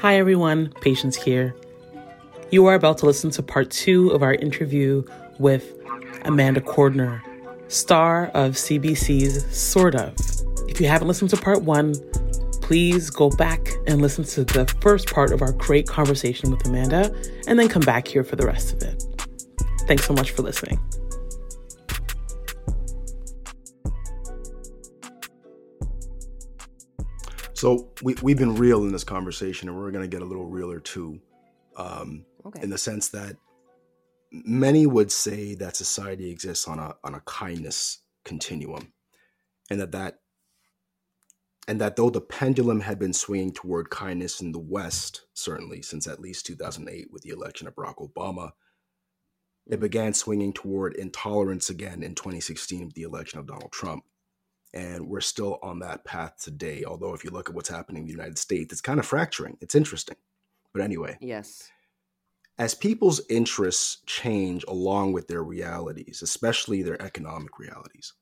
Hi everyone, Patience here. You are about to listen to part two of our interview with Amanda Cordner, star of CBC's Sort of. If you haven't listened to part one, please go back and listen to the first part of our great conversation with Amanda, and then come back here for the rest of it. Thanks so much for listening. So we we've been real in this conversation, and we're going to get a little realer too, um, Okay. in the sense that many would say that society exists on a on a kindness continuum, and that that and that though the pendulum had been swinging toward kindness in the West, certainly since at least 2008 with the election of Barack Obama, it began swinging toward intolerance again in 2016 with the election of Donald Trump and we're still on that path today. Although, if you look at what's happening in the United States, it's kind of fracturing. It's interesting. But anyway, Yes. as people's interests change along with their realities, especially their economic realities,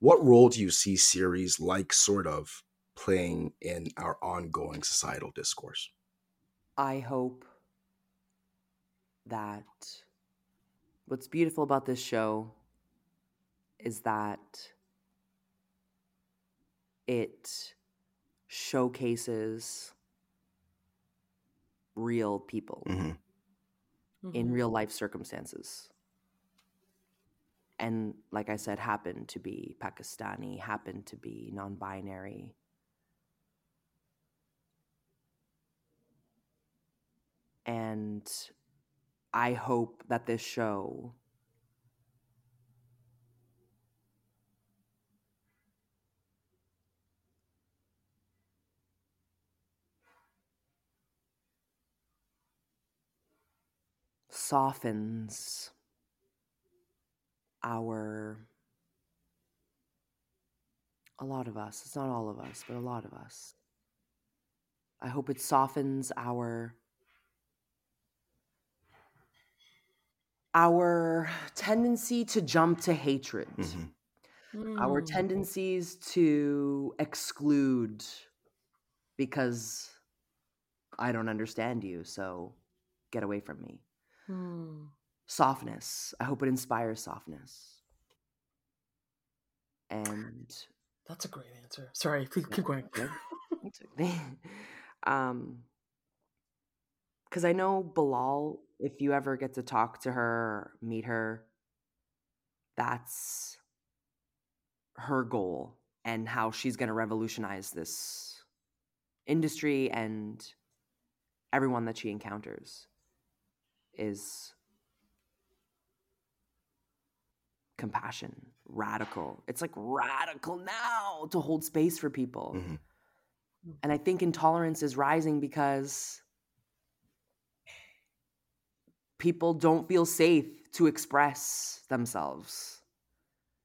what role do you see series like Sort of playing in our ongoing societal discourse? I hope that what's beautiful about this show is that it showcases real people Mhm. in real life circumstances. And like I said, happen to be Pakistani, happen to be non binary. And I hope that this show softens our a lot of us it's not all of us but a lot of us i hope it softens our our tendency to jump to hatred Mhm. our Mm. tendencies to exclude because i don't understand you so get away from me Mm. softness. I hope it inspires softness. And That's a great answer. Sorry, keep, keep going. Okay. It's okay. um because I know Bilal, if you ever get to talk to her or meet her, that's her goal and how she's going to revolutionize this industry and everyone that she encounters is compassion, radical. It's like radical now to hold space for people. Mhm. And I think intolerance is rising because people don't feel safe to express themselves.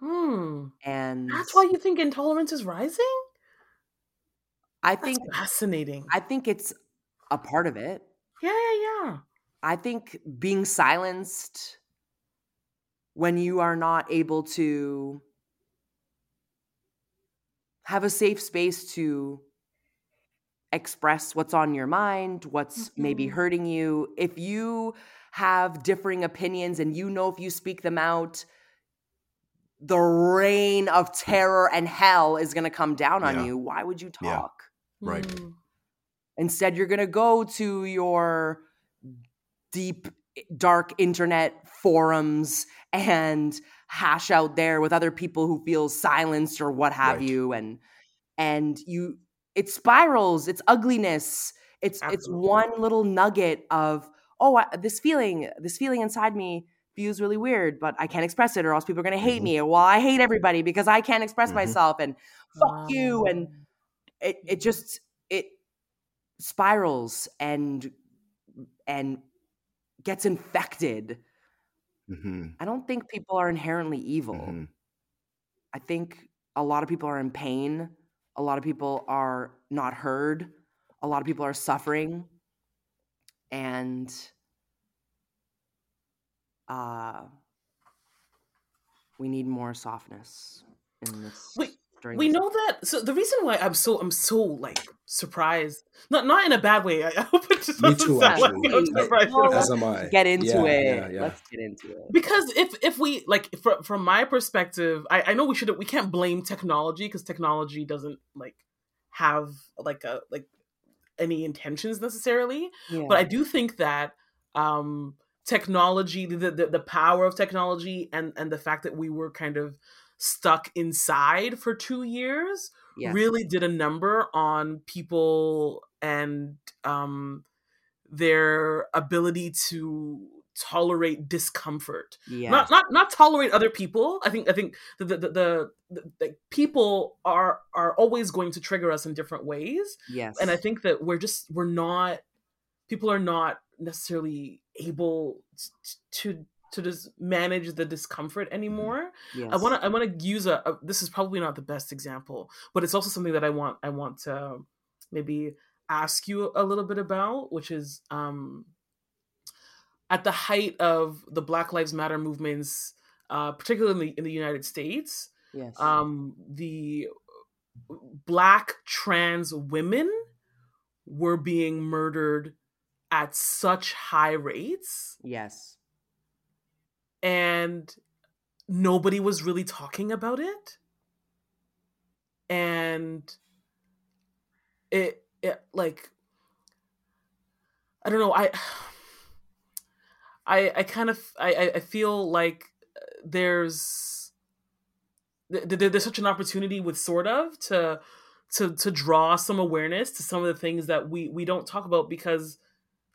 Hmm. And That's why you think intolerance is rising? I That's think fascinating. I think it's a part of it. yeah, yeah, yeah. I think being silenced when you are not able to have a safe space to express what's on your mind, what's maybe Mhm. hurting you. If you have differing opinions and you know if you speak them out, the reign of terror and hell is going to come down on Yeah. you. Why would you Yeah. talk? Right. Mm. Instead, you're going to go to your deep, dark internet forums and hash out there with other people who feel silenced or what have Right. you. And and you, it spirals. It's ugliness. It's it's one little nugget of oh, I, this feeling, this feeling inside me feels really weird, but I can't express it or else people are going to hate mm-hmm. me. Well, I hate everybody because I can't express mm-hmm. myself and fuck wow. you. And it, it just, it spirals and, and gets infected. Mm-hmm. I don't think people are inherently evil. Mm-hmm. I think a lot of people are in pain. A lot of people are not heard. A lot of people are suffering. And uh, we need more softness in this. Wait, we know that. So the reason why I'm so I'm so like surprised, not not in a bad way. I hope it just Me too, sound like I'm surprised. Well, As am I. Get into yeah, it. Yeah, yeah. Let's get into it. Because if if we like from from my perspective, I, I know we should we can't blame technology because technology doesn't like have like a like any intentions necessarily. But I do think that um technology, the, the the power of technology, and and the fact that we were kind of stuck inside for two years yes. really did a number on people and um, their ability to tolerate discomfort yes. not not not tolerate other people i think i think the the, the, the, the people are are always going to trigger us in different ways yes and i think that we're just we're not people are not necessarily able to to just manage the discomfort mm-hmm. anymore. Yes. I want to I want to use a, a, this is probably not the best example, but it's also something that I want I want to maybe ask you a little bit about, which is um at the height of the Black Lives Matter movements, uh, particularly in the United States, yes. um, the black trans women were being murdered at such high rates. Yes and nobody was really talking about it. And it, it like i don't know i i i kind of i i feel like there's there's such an opportunity with sort of to to to draw some awareness to some of the things that we we don't talk about because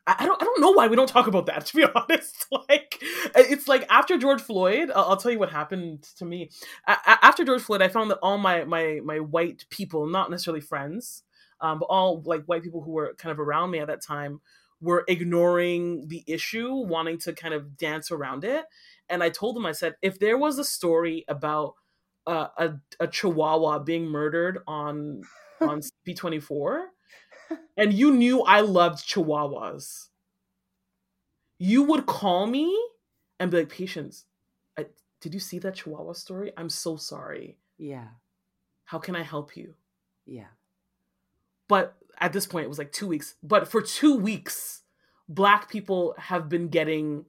I don't I don't know why we don't talk about that to be honest. Like it's like after George Floyd, I'll, I'll tell you what happened to me. After George Floyd, I found that all my my my white people, not necessarily friends, um, but all like white people who were kind of around me at that time, were ignoring the issue, wanting to kind of dance around it. And I told them, I said, if there was a story about uh, a a Chihuahua being murdered on on B twenty four and you knew I loved chihuahuas, you would call me and be like, Patience, I, did you see that chihuahua story? I'm so sorry. Yeah. How can I help you? Yeah. But at this point, it was like two weeks. But for two weeks, black people have been getting,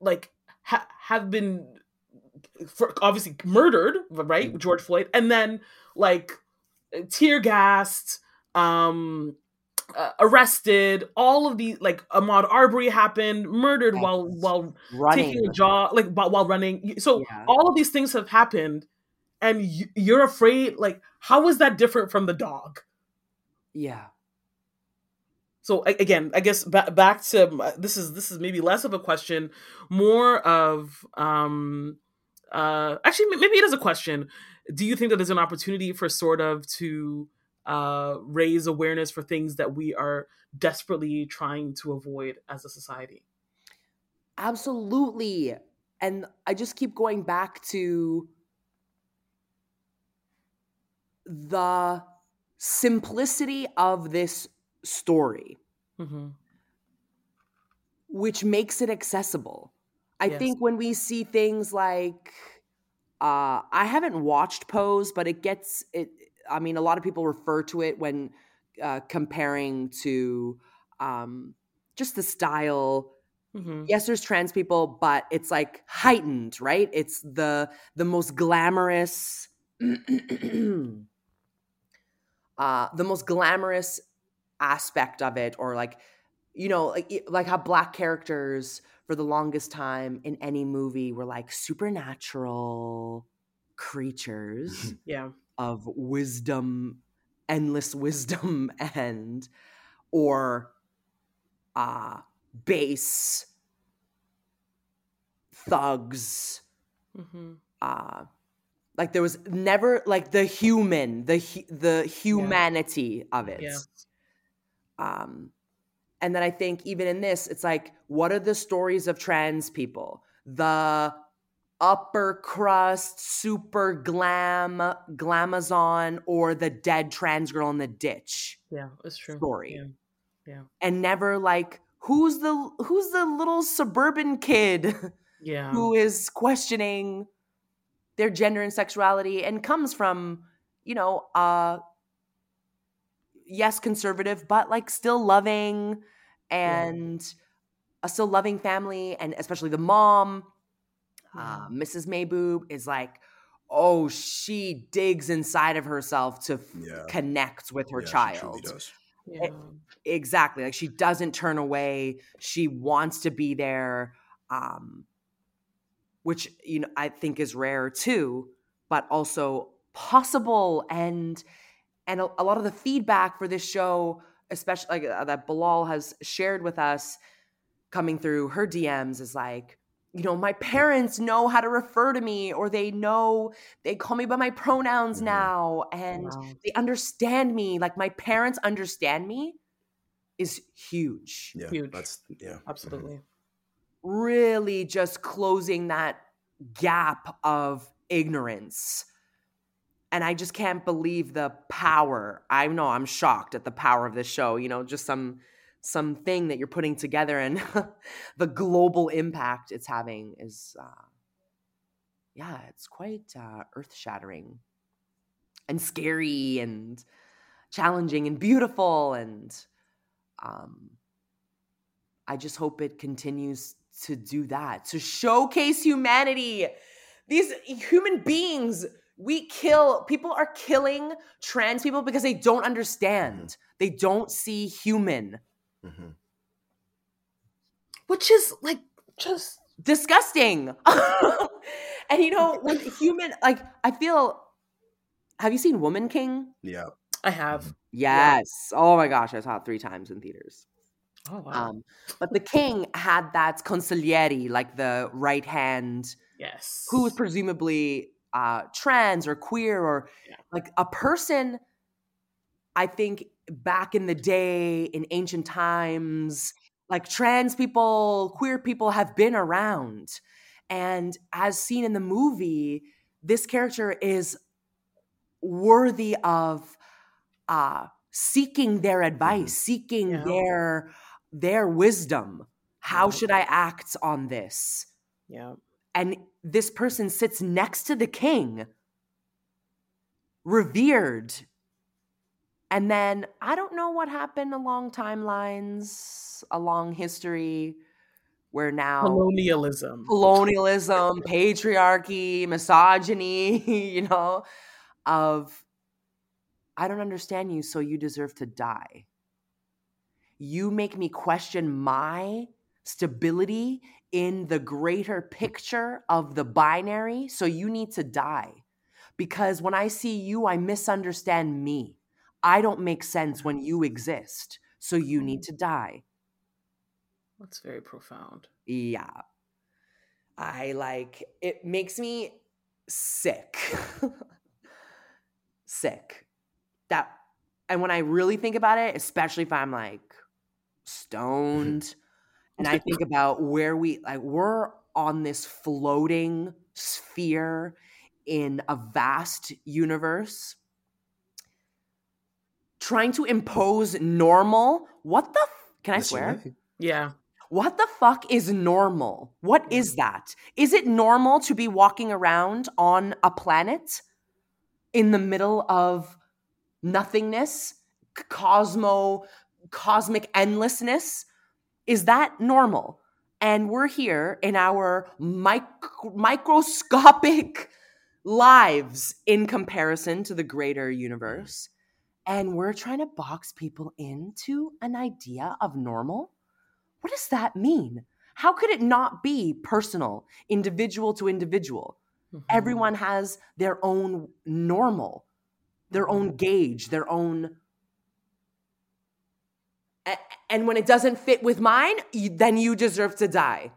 like, ha- have been for obviously murdered, right? Mm-hmm. George Floyd, and then like tear gassed, um, uh, arrested. All of the like Ahmaud Arbery happened, murdered yes. while while running. taking a job, like while running. So yeah. all of these things have happened, and you're afraid. Like, how is that different from the dog? Yeah. So again, I guess back back to this is this is maybe less of a question, more of um uh actually maybe it is a question. Do you think that there's an opportunity for sort of to uh, raise awareness for things that we are desperately trying to avoid as a society. Absolutely. And I just keep going back to the simplicity of this story, mm-hmm. which makes it accessible. I yes. think when we see things like, uh, I haven't watched Pose, but it gets it I mean, a lot of people refer to it when uh, comparing to um, just the style. Mm-hmm. Yes, there's trans people, but it's like heightened, right? It's the the most glamorous, uh, the most glamorous aspect of it, or like you know, like like how black characters for the longest time in any movie were like supernatural creatures. yeah of wisdom, endless wisdom, and or uh base thugs. Mm-hmm. Uh, like there was never like the human, the the humanity of it. Yeah. Um, and then I think even in this, it's like, what are the stories of trans people? The upper crust, super glam, glamazon, or the dead trans girl in the ditch Yeah, it's true. story. Yeah. Yeah. and never like who's the who's the little suburban kid Yeah. who is questioning their gender and sexuality and comes from you know uh yes conservative but like still loving and a still loving family and especially the mom uh, mrs Mehboob is like oh she digs inside of herself to f- Yeah. connect with her Yeah, she child truly does. Yeah. exactly like she doesn't turn away she wants to be there um which you know i think is rare too but also possible and and a, a lot of the feedback for this show especially like uh, that Bilal has shared with us coming through her DMs is like you know my parents know how to refer to me or they know they call me by my pronouns Mhm. now and Wow. they understand me like my parents understand me is huge Yeah, Huge. that's yeah, Absolutely. really just closing that gap of ignorance and i just can't believe the power i know i'm shocked at the power of this show you know just some something that you're putting together and the global impact it's having is uh yeah it's quite uh earth shattering and scary and challenging and beautiful and um I just hope it continues to do that, to showcase humanity. These human beings, we kill, people are killing trans people because they don't understand. They don't see human. Mhm. Which is like just Disgusting. and you know, when human, like, I feel, have you seen Woman King? yeah. I have. Yes. Oh my gosh, I saw it three times in theaters. Oh wow. Um, but the king had that consigliere, like the right hand, yes. who was presumably uh, trans or queer or Yeah. like a person. I think back in the day, in ancient times, like trans people, queer people have been around. And as seen in the movie, this character is worthy of uh, seeking their advice, seeking Yeah. their their wisdom. How Yeah. should I act on this? Yeah. And this person sits next to the king revered and then i don't know what happened along timelines along history where now Colonialism. colonialism patriarchy misogyny you know of i don't understand you so you deserve to die you make me question my stability in the greater picture of the binary so you need to die because when i see you i misunderstand me i don't make sense when you exist so you need to die That's very profound. yeah. I like it makes me sick. sick. That and when I really think about it, especially if I'm like stoned and I think about where we like we're on this floating sphere in a vast universe trying to impose normal what the f- can i Listen, swear Yeah. what the fuck is normal? What is mm-hmm. that? Is it normal to be walking around on a planet in the middle of nothingness, cosmo, cosmic endlessness? Is that normal? And we're here in our mic- microscopic lives in comparison to the greater universe. And we're trying to box people into an idea of normal what does that mean? How could it not be personal, individual to individual? Mhm. Everyone has their own normal, their own gauge, their own. And when it doesn't fit with mine, then you deserve to die.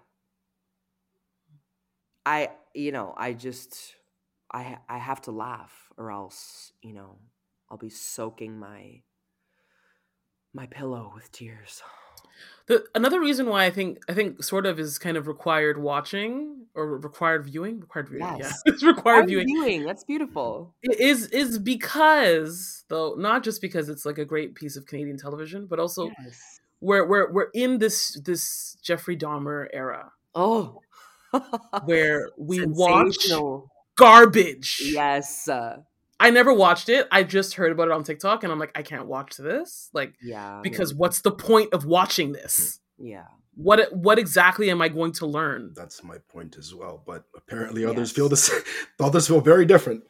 I you know I just I I have to laugh or else you know I'll be soaking my my pillow with tears. The another reason why I think I think sort of is kind of required watching or required viewing, required viewing. Yes. Yeah, it's required viewing. viewing. That's beautiful. Is is because though not just because it's like a great piece of Canadian television, but also Yes. we're we're we're in this this Jeffrey Dahmer era Oh. where we watch garbage. Yes. Uh, I never watched it. I just heard about it on TikTok, and I'm like, I can't watch this, like yeah. because what's the point of watching this? yeah. What what exactly am I going to learn? That's my point as well. But apparently, others Yes. feel the same. Others feel very different.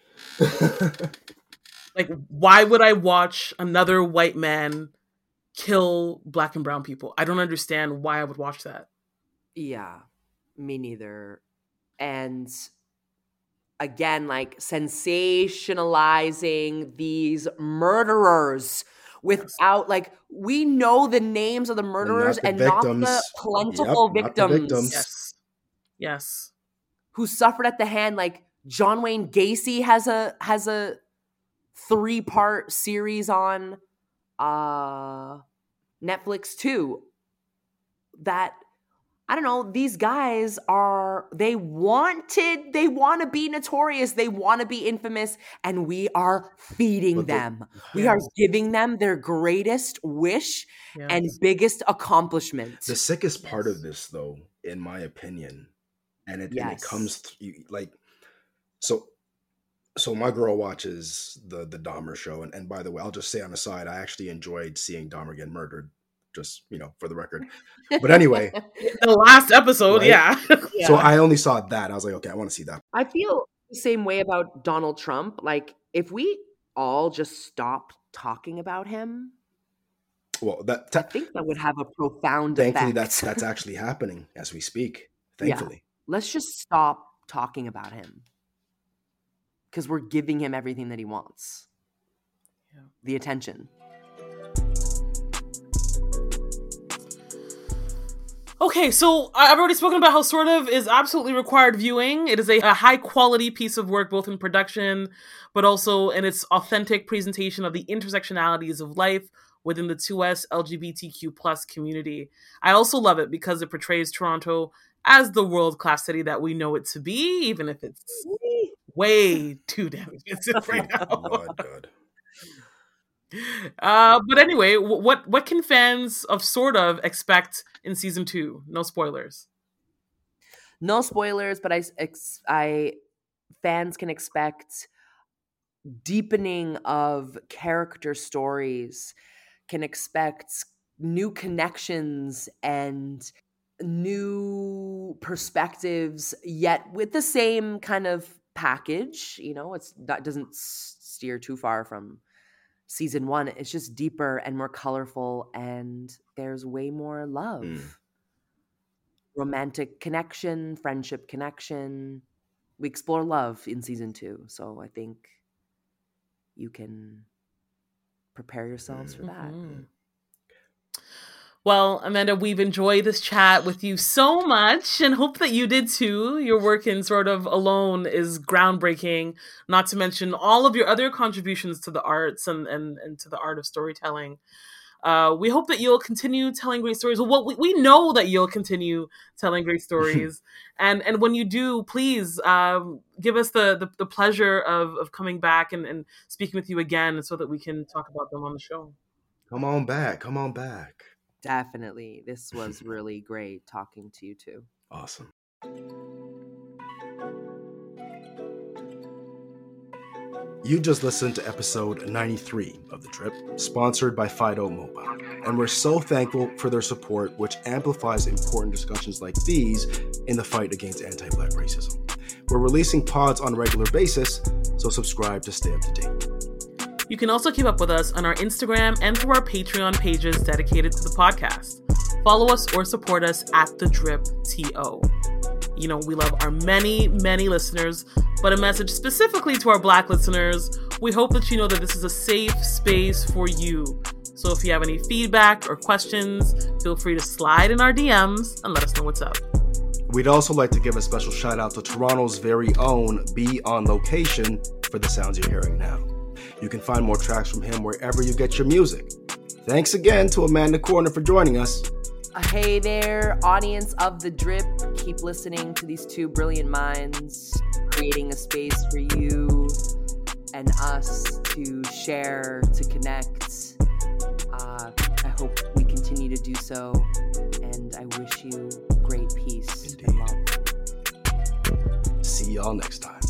Like, why would I watch another white man kill black and brown people? I don't understand why I would watch that. Yeah, me neither. And again, like sensationalizing these murderers without like we know the names of the murderers the and not the, plentiful Yep, not the victims, victims. Yes, yes. who suffered at the hand. Like John Wayne Gacy has a has a three part series on uh Netflix too. That I don't know, these guys are they wanted they want to be notorious, they want to be infamous and we are feeding But the- them. we are giving them their greatest wish yes. and biggest accomplishment. The sickest part of this, though, in my opinion, and it, and it comes th- like so. So my girl watches the the Dahmer show, and, and by the way, I'll just say on the side, I actually enjoyed seeing Dahmer get murdered. Just you know, for the record. But anyway, the last episode, Right? yeah. so I only saw that. I was like, okay, I want to see that. I feel the same way about Donald Trump. Like, if we all just stop talking about him, Well, that I think that would have a profound thankfully effect. that's that's actually happening as we speak. Yeah. Thankfully, Let's just stop talking about him because we're giving him everything that he wants. Yeah. The attention. Okay, so I've already spoken about how sort of is absolutely required viewing. It is a, a high quality piece of work, both in production, but also in its authentic presentation of the intersectionalities of life within the 2S LGBTQ plus community. I also love it because it portrays Toronto as the world class city that we know it to be, even if it's way too damn expensive right oh, now. God, God. Uh, but anyway, what what can fans of sort of expect in season two? No spoilers. No spoilers, but I, I fans can expect deepening of character stories, can expect new connections and new perspectives, yet with the same kind of package. You know, it's that doesn't steer too far from season one. It's just deeper and more colorful, and there's way more love Mm. romantic connection, friendship connection. We explore love in season two. So I think you can prepare yourselves for that. Mhm. Well, Amanda, we've enjoyed this chat with you so much and hope that you did too. Your work in Sort of Alone is groundbreaking, not to mention all of your other contributions to the arts and, and, and to the art of storytelling. Uh, we hope that you'll continue telling great stories. Well, we, we know that you'll continue telling great stories. and and when you do, please um, give us the, the, the pleasure of, of coming back and, and speaking with you again so that we can talk about them on the show. Come on back. Come on back. Definitely. This was really great talking to you too. Awesome. You just listened to episode 93 of The Drip, sponsored by Fido Mobile. And we're so thankful for their support, which amplifies important discussions like these in the fight against anti black racism. We're releasing pods on a regular basis, so subscribe to stay up to date. You can also keep up with us on our Instagram and through our Patreon pages dedicated to the podcast. Follow us or support us at The Drip TO. You know, we love our many, many listeners, but a message specifically to our black listeners. We hope that you know that this is a safe space for you. So if you have any feedback or questions, feel free to slide in our DMs and let us know what's up. We'd also like to give a special shout out to Toronto's very own Be On Location for the sounds you're hearing now. You can find more tracks from him wherever you get your music. Thanks again to Amanda Cordner for joining us. Hey there, audience of the drip. Keep listening to these two brilliant minds, creating a space for you and us to share, to connect. Uh, I hope we continue to do so, and I wish you great peace and love. See y'all next time.